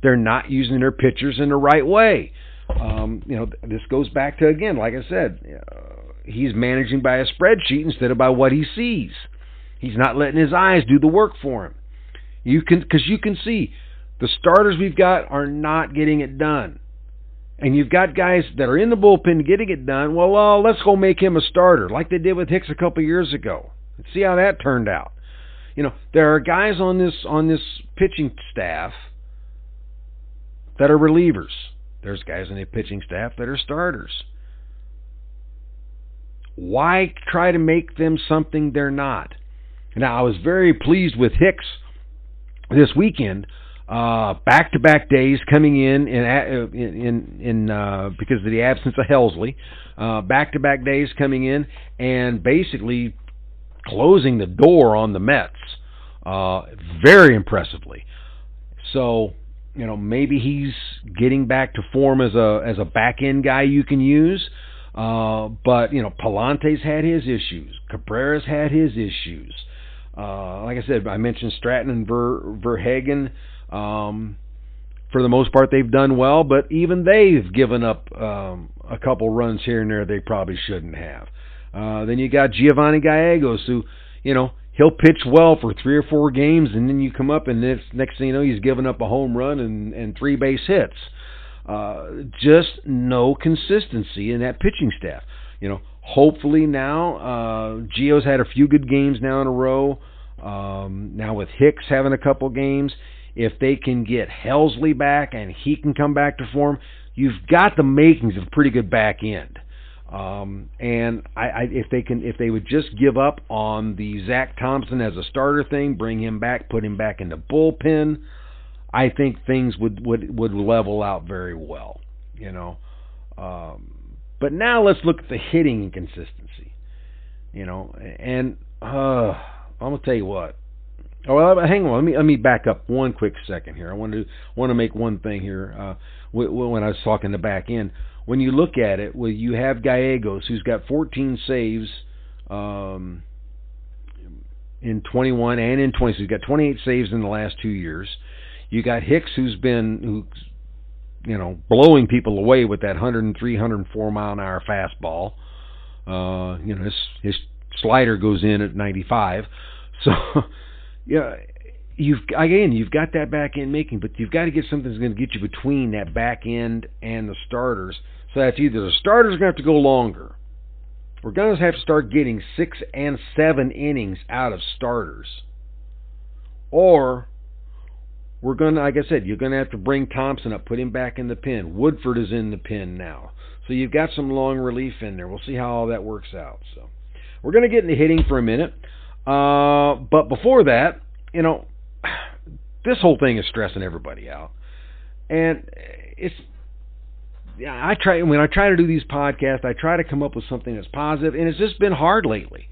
They're not using their pitchers in the right way. Um, you know, this goes back to again, like I said, uh, he's managing by a spreadsheet instead of by what he sees. He's not letting his eyes do the work for him. You can, because you can see the starters we've got are not getting it done, and you've got guys that are in the bullpen getting it done. Well, uh, let's go make him a starter, like they did with Hicks a couple years ago. Let's see how that turned out you know, there are guys on this on this pitching staff that are relievers. There's guys on the pitching staff that are starters. Why try to make them something they're not? Now, I was very pleased with Hicks this weekend. Uh, back-to-back days coming in in in, in uh, because of the absence of Helsley. Uh, back-to-back days coming in and basically closing the door on the Mets uh, very impressively. So, you know, maybe he's getting back to form as a as a back end guy you can use. Uh, but you know, Pallante's had his issues. Cabrera's had his issues. Uh, like I said, I mentioned Stratton and Ver, Verhagen. Um, for the most part, they've done well, but even they've given up um, a couple runs here and there they probably shouldn't have. Uh, then you got Giovanni Gallegos, who, you know, he'll pitch well for three or four games, and then you come up and this, next thing you know, he's giving up a home run and, and three base hits. Uh, just no consistency in that pitching staff. You know, hopefully now uh, Gio's had a few good games now in a row. Um, now with Hicks having a couple games, if they can get Helsley back and he can come back to form, you've got the makings of a pretty good back end. Um, and I, I, if they can, if they would just give up on the Zach Thompson as a starter thing, bring him back, put him back in the bullpen, I think things would would would level out very well. You know, um, but now let's look at the hitting inconsistency. You know, and uh, I'm gonna tell you what. Oh, hang on. Let me let me back up one quick second here. I want to want to make one thing here. Uh, when I was talking the back end, when you look at it, well, you have Gallegos who's got 14 saves um, in 21 and in 20. So he's got 28 saves in the last two years. You got Hicks who's been who's you know blowing people away with that 103, 104 mile an hour fastball. Uh, you know his his slider goes in at 95. [laughs] So yeah, you've again you've got that back end making, but you've got to get something that's going to get you between that back end and the starters so that's either the starters are going to have to go longer. We're going to have to start getting six and seven innings out of starters. Or we're gonna, like I said, you're gonna have to bring Thompson up, put him back in the pen. Woodford is in the pen now, so you've got some long relief in there. We'll see how all that works out. So we're gonna get into hitting for a minute, uh, but before that, you know, [sighs] this whole thing is stressing everybody out, and it's. Yeah, I try when I try to do these podcasts, I try to come up with something that's positive, and it's just been hard lately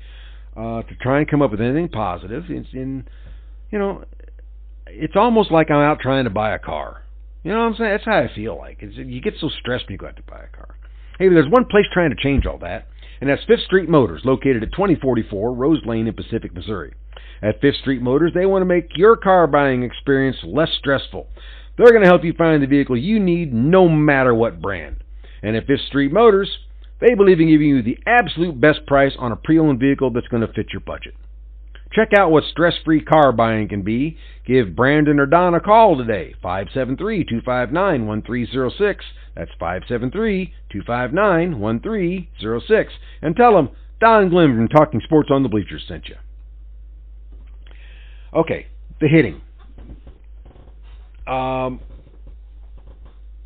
uh, to try and come up with anything positive. It's in, you know, it's almost like I'm out trying to buy a car. You know what I'm saying? That's how I feel like. It's, you get so stressed when you go out to buy a car. Hey, there's one place trying to change all that, and that's Fifth Street Motors, located at 2044 Rose Lane in Pacific, Missouri. At Fifth Street Motors, they want to make your car buying experience less stressful. They're going to help you find the vehicle you need no matter what brand. And at Fifth Street Motors, they believe in giving you the absolute best price on a pre-owned vehicle that's going to fit your budget. Check out what stress-free car buying can be. Give Brandon or Don a call today, 573-259-1306. That's 573-259-1306. And tell them Don Glenn from Talking Sports on the Bleachers sent you. Okay, the hitting. Um,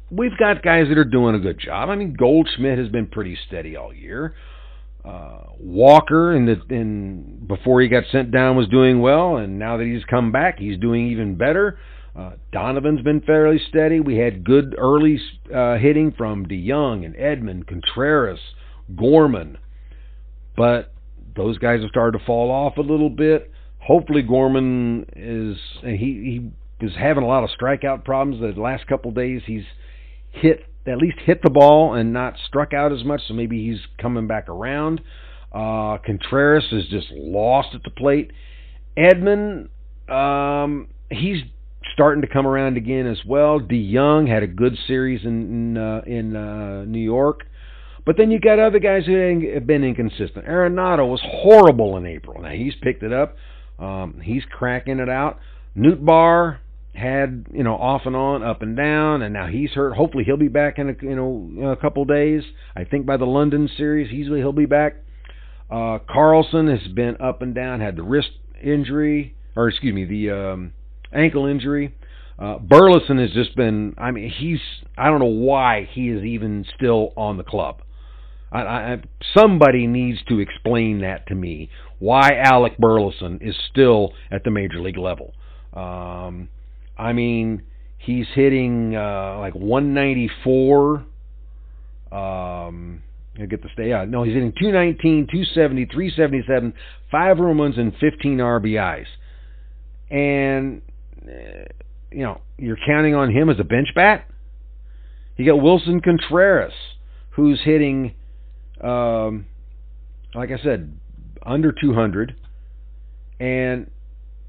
we've got guys that are doing a good job. I mean, Goldschmidt has been pretty steady all year. Uh, Walker, in the before he got sent down, was doing well, and now that he's come back, he's doing even better. Uh, Donovan's been fairly steady. We had good early uh, hitting from DeYoung and Edman, Contreras, Gorman, but those guys have started to fall off a little bit. Hopefully, Gorman is he he was having a lot of strikeout problems the last couple days. He's hit at least hit the ball and not struck out as much, so maybe he's coming back around. Uh, Contreras is just lost at the plate. Edman, um, he's starting to come around again as well. DeYoung had a good series in in, uh, in uh, New York, but then you got other guys who have been inconsistent. Arenado was horrible in April. Now he's picked it up. Um, he's cracking it out. Nootbaar, had you know off and on, up and down, and now he's hurt. Hopefully he'll be back in a you know a couple days. I think by the London series easily he'll be back. Uh, Carlson has been up and down, had the wrist injury, or excuse me, the um, ankle injury. Uh, Burleson has just been. I mean, he's. I don't know why he is even still on the club. I, I, somebody needs to explain that to me. Why Alec Burleson is still at the major league level. Um, I mean, he's hitting uh, like 194. Um, I get the stay out. No, he's hitting 219, 270, 377, five home runs and 15 RBIs. And uh, you know, you're counting on him as a bench bat. You got Willson Contreras, who's hitting, um, like I said, under 200, and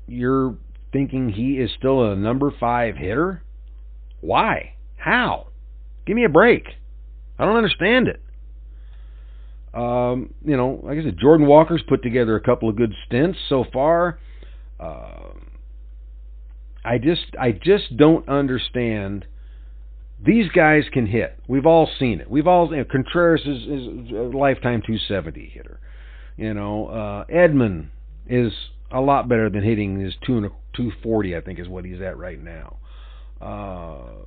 you're thinking he is still a number five hitter? Why? How? Give me a break. I don't understand it. Um, you know, like I said, Jordan Walker's put together a couple of good stints so far. Uh, I just, I just don't understand. These guys can hit. We've all seen it. We've all. You know, Contreras is, is a lifetime 270 hitter. You know, uh, Edman is a lot better than hitting his two and a, 240, I think is what he's at right now. Uh,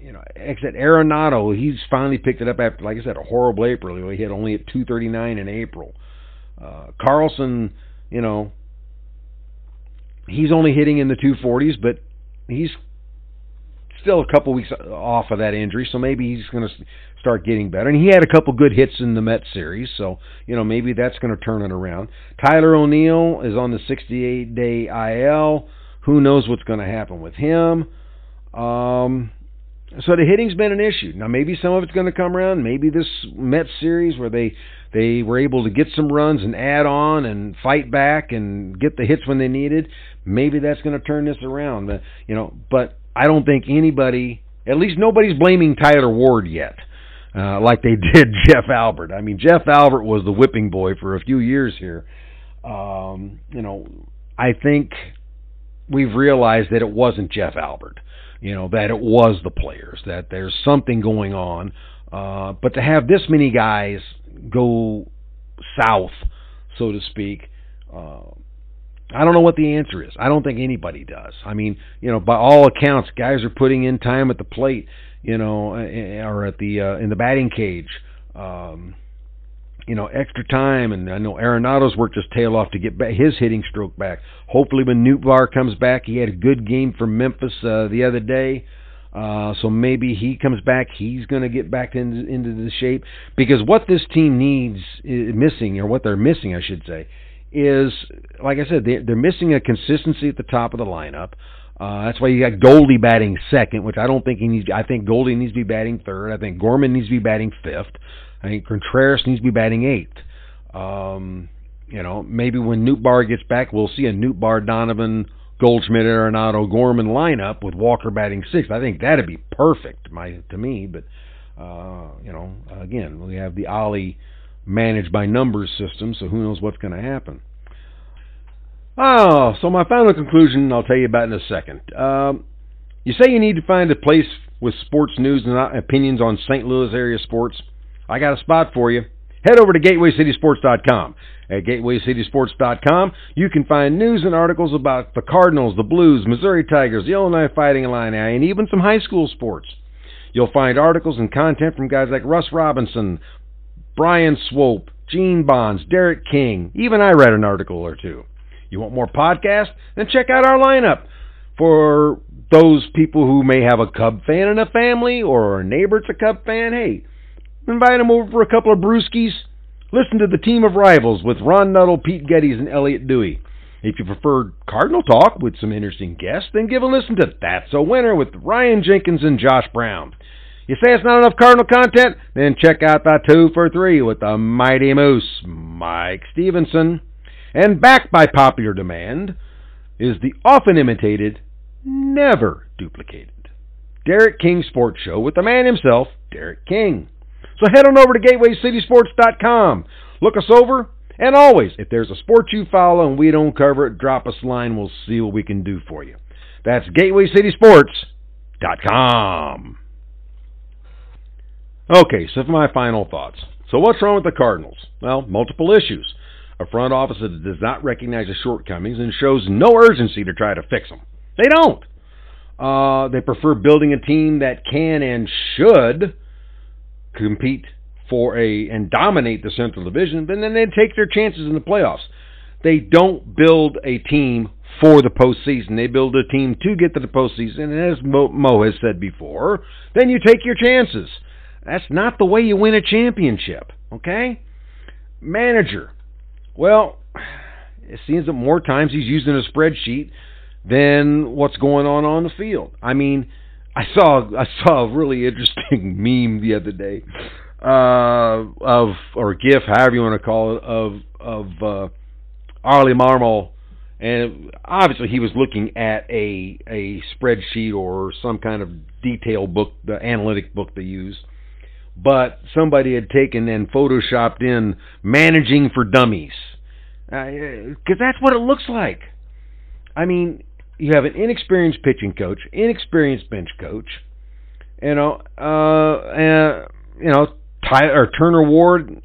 you know, except Arenado, he's finally picked it up after, like I said, a horrible April. He hit only at 239 in April. Uh, Carlson, you know, he's only hitting in the 240s, but he's still a couple weeks off of that injury, so maybe he's going to start getting better. And he had a couple good hits in the Met series, so you know maybe that's going to turn it around. Tyler O'Neill is on the 68 day IL. Who knows what's going to happen with him? Um, so the hitting's been an issue. Now maybe some of it's going to come around. Maybe this Met series where they they were able to get some runs and add on and fight back and get the hits when they needed. Maybe that's going to turn this around. But, you know, but I don't think anybody, at least nobody's blaming Tyler Ward yet uh, like they [laughs] did Jeff Albert. I mean, Jeff Albert was the whipping boy for a few years here. Um, you know, I think we've realized that it wasn't Jeff Albert. You know, that it was the players, that there's something going on. Uh, but to have this many guys go south, so to speak, uh, I don't know what the answer is. I don't think anybody does. I mean, you know, by all accounts, guys are putting in time at the plate, you know, eh, eh, or at the uh, in the batting cage. Um, you know, extra time, and I know Arenado's worked his tail off to get back his hitting stroke back. Hopefully, when Nootbaar comes back, he had a good game for Memphis uh, the other day. Uh, so maybe he comes back, he's going to get back into, into the shape because what this team needs is missing, or what they're missing, I should say, is like I said, they're, they're missing a consistency at the top of the lineup. Uh, that's why you got Goldie batting second, which I don't think he needs. I think Goldie needs to be batting third. I think Gorman needs to be batting fifth. I think Contreras needs to be batting eighth. Um, you know, maybe when Nootbaar gets back, we'll see a Nootbaar, Donovan, Goldschmidt, Arenado, Gorman lineup with Walker batting sixth. I think that'd be perfect, my to me. But uh, you know, again, we have the Ollie managed by numbers system, so who knows what's going to happen. Oh, so my final conclusion I'll tell you about in a second. Um, you say you need to find a place with sports news and opinions on St. Louis area sports. I got a spot for you. Head over to GatewayCitySports.com. At GatewayCitySports.com, you can find news and articles about the Cardinals, the Blues, Missouri Tigers, the Illinois Fighting Illini, and even some high school sports. You'll find articles and content from guys like Russ Robinson, Brian Swope, Gene Bonds, Derek King. Even I read an article or two. You want more podcasts? Then check out our lineup. For those people who may have a Cub fan in a family or a neighbor that's a Cub fan, hey, invite them over for a couple of brewskis. Listen to the team of rivals with Ron Nuttall, Pete Geddes, and Elliot Dewey. If you prefer Cardinal talk with some interesting guests, then give a listen to That's a Winner with Ryan Jenkins and Josh Brown. You say it's not enough Cardinal content? Then check out the two for three with the Mighty Moose, Mike Stevenson. And backed by popular demand is the often imitated, never duplicated Derek King Sports Show with the man himself, Derek King. So head on over to GatewayCitySports.com. Look us over, and always, if there's a sport you follow and we don't cover it, drop us a line. We'll see what we can do for you. That's GatewayCitySports.com. Okay, so for my final thoughts. So what's wrong with the Cardinals? Well, multiple issues. A front office that does not recognize the shortcomings and shows no urgency to try to fix them. They don't. Uh, they prefer building a team that can and should compete for a and dominate the Central Division, but then they take their chances in the playoffs. They don't build a team for the postseason. They build a team to get to the postseason, and as Mo, Mo has said before, then you take your chances. That's not the way you win a championship, okay? Manager. Well, it seems that more times he's using a spreadsheet than what's going on on the field. I mean, I saw I saw a really interesting [laughs] meme the other day uh, of or GIF, however you want to call it, of of uh, Ollie Marmol, and obviously he was looking at a a spreadsheet or some kind of detail book, the analytic book they use. But somebody had taken and photoshopped in managing for dummies, because uh, that's what it looks like. I mean, you have an inexperienced pitching coach, inexperienced bench coach, you know, uh, and you know, Tyler or Turner Ward,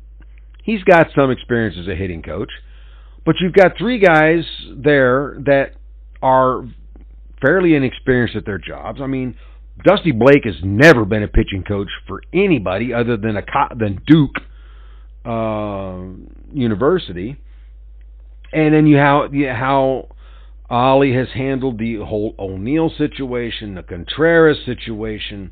he's got some experience as a hitting coach, but you've got three guys there that are fairly inexperienced at their jobs. I mean, Dusty Blake has never been a pitching coach for anybody other than a than Duke uh, University, and then you how how Ollie has handled the whole O'Neill situation, the Contreras situation.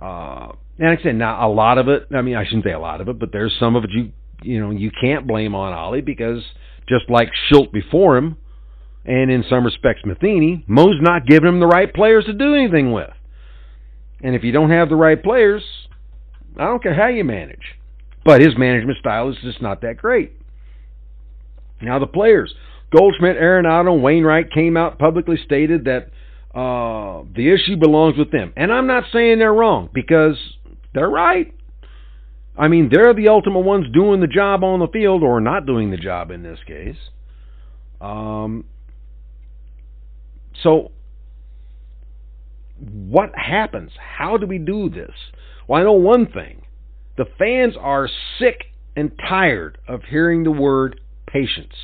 Uh, and I said, not a lot of it. I mean, I shouldn't say a lot of it, but there's some of it you you know you can't blame on Ollie because just like Shildt before him, and in some respects Matheny, Mo's not giving him the right players to do anything with. And if you don't have the right players, I don't care how you manage. But his management style is just not that great. Now the players. Goldschmidt, Arenado, Wainwright came out publicly stated that uh, the issue belongs with them. And I'm not saying they're wrong because they're right. I mean, they're the ultimate ones doing the job on the field or not doing the job in this case. Um, so, what happens? How do we do this? Well, I know one thing. The fans are sick and tired of hearing the word patience.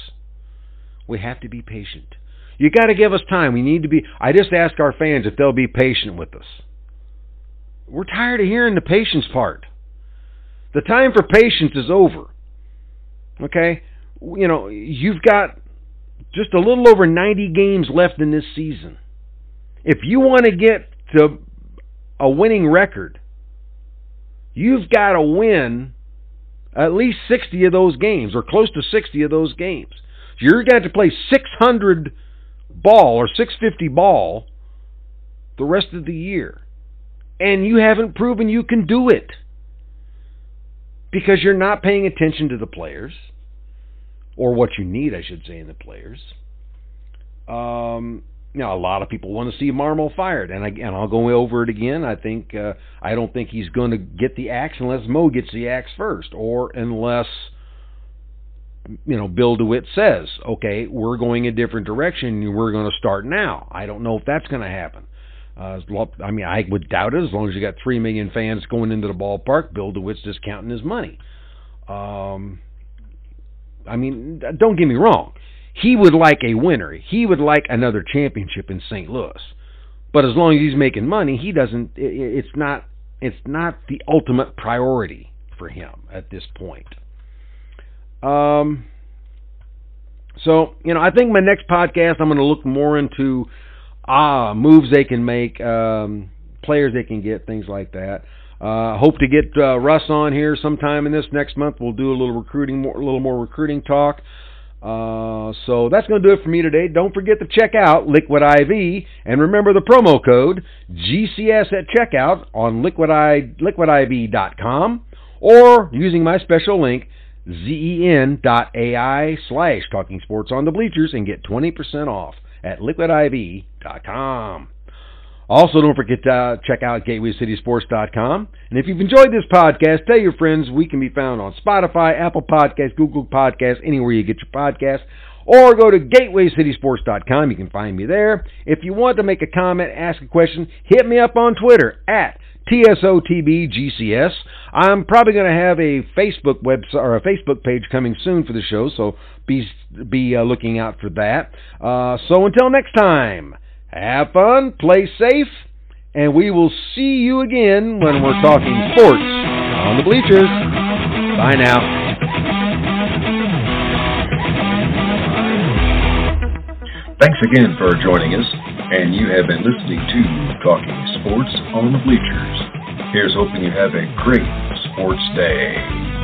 We have to be patient. You got to give us time. We need to be. I just ask our fans if they'll be patient with us. We're tired of hearing the patience part. The time for patience is over. Okay? You know, you've got just a little over 90 games left in this season. If you want to get to a winning record, you've got to win at least 60 of those games or close to 60 of those games. You're going to, to play 600 ball or 650 ball the rest of the year. And you haven't proven you can do it because you're not paying attention to the players or what you need, I should say, in the players. Um, now, a lot of people want to see Marmol fired, and I, and I'll go over it again. I think uh, I don't think he's going to get the axe unless Mo gets the axe first, or unless you know Bill DeWitt says, "Okay, we're going a different direction. We're going to start now." I don't know if that's going to happen. Uh, I mean, I would doubt it as long as you got three million fans going into the ballpark. Bill DeWitt's just counting his money. Um, I mean, don't get me wrong. He would like a winner. He would like another championship in St. Louis. But as long as he's making money, he doesn't. It's not. It's not the ultimate priority for him at this point. Um. So you know, I think my next podcast I'm going to look more into ah moves they can make, um, players they can get, things like that. Uh, hope to get uh, Russ on here sometime in this next month. We'll do a little recruiting, more, a little more recruiting talk. Uh, so that's going to do it for me today. Don't forget to check out Liquid IV and remember the promo code GCS at checkout on liquidi, liquidiv.com or using my special link zen.ai slash talking sports on the bleachers and get 20% off at liquidiv.com. Also, don't forget to uh, check out GatewayCitySports.com. And if you've enjoyed this podcast, tell your friends we can be found on Spotify, Apple Podcasts, Google Podcasts, anywhere you get your podcasts. Or go to GatewayCitySports.com. You can find me there. If you want to make a comment, ask a question, hit me up on Twitter at TSOTBGCS. I'm probably going to have a Facebook website or a Facebook page coming soon for the show, so be be uh, looking out for that. Uh, so until next time. Have fun, play safe, and we will see you again when we're talking sports on the bleachers. Bye now. Thanks again for joining us, and you have been listening to Talking Sports on the Bleachers. Here's hoping you have a great sports day.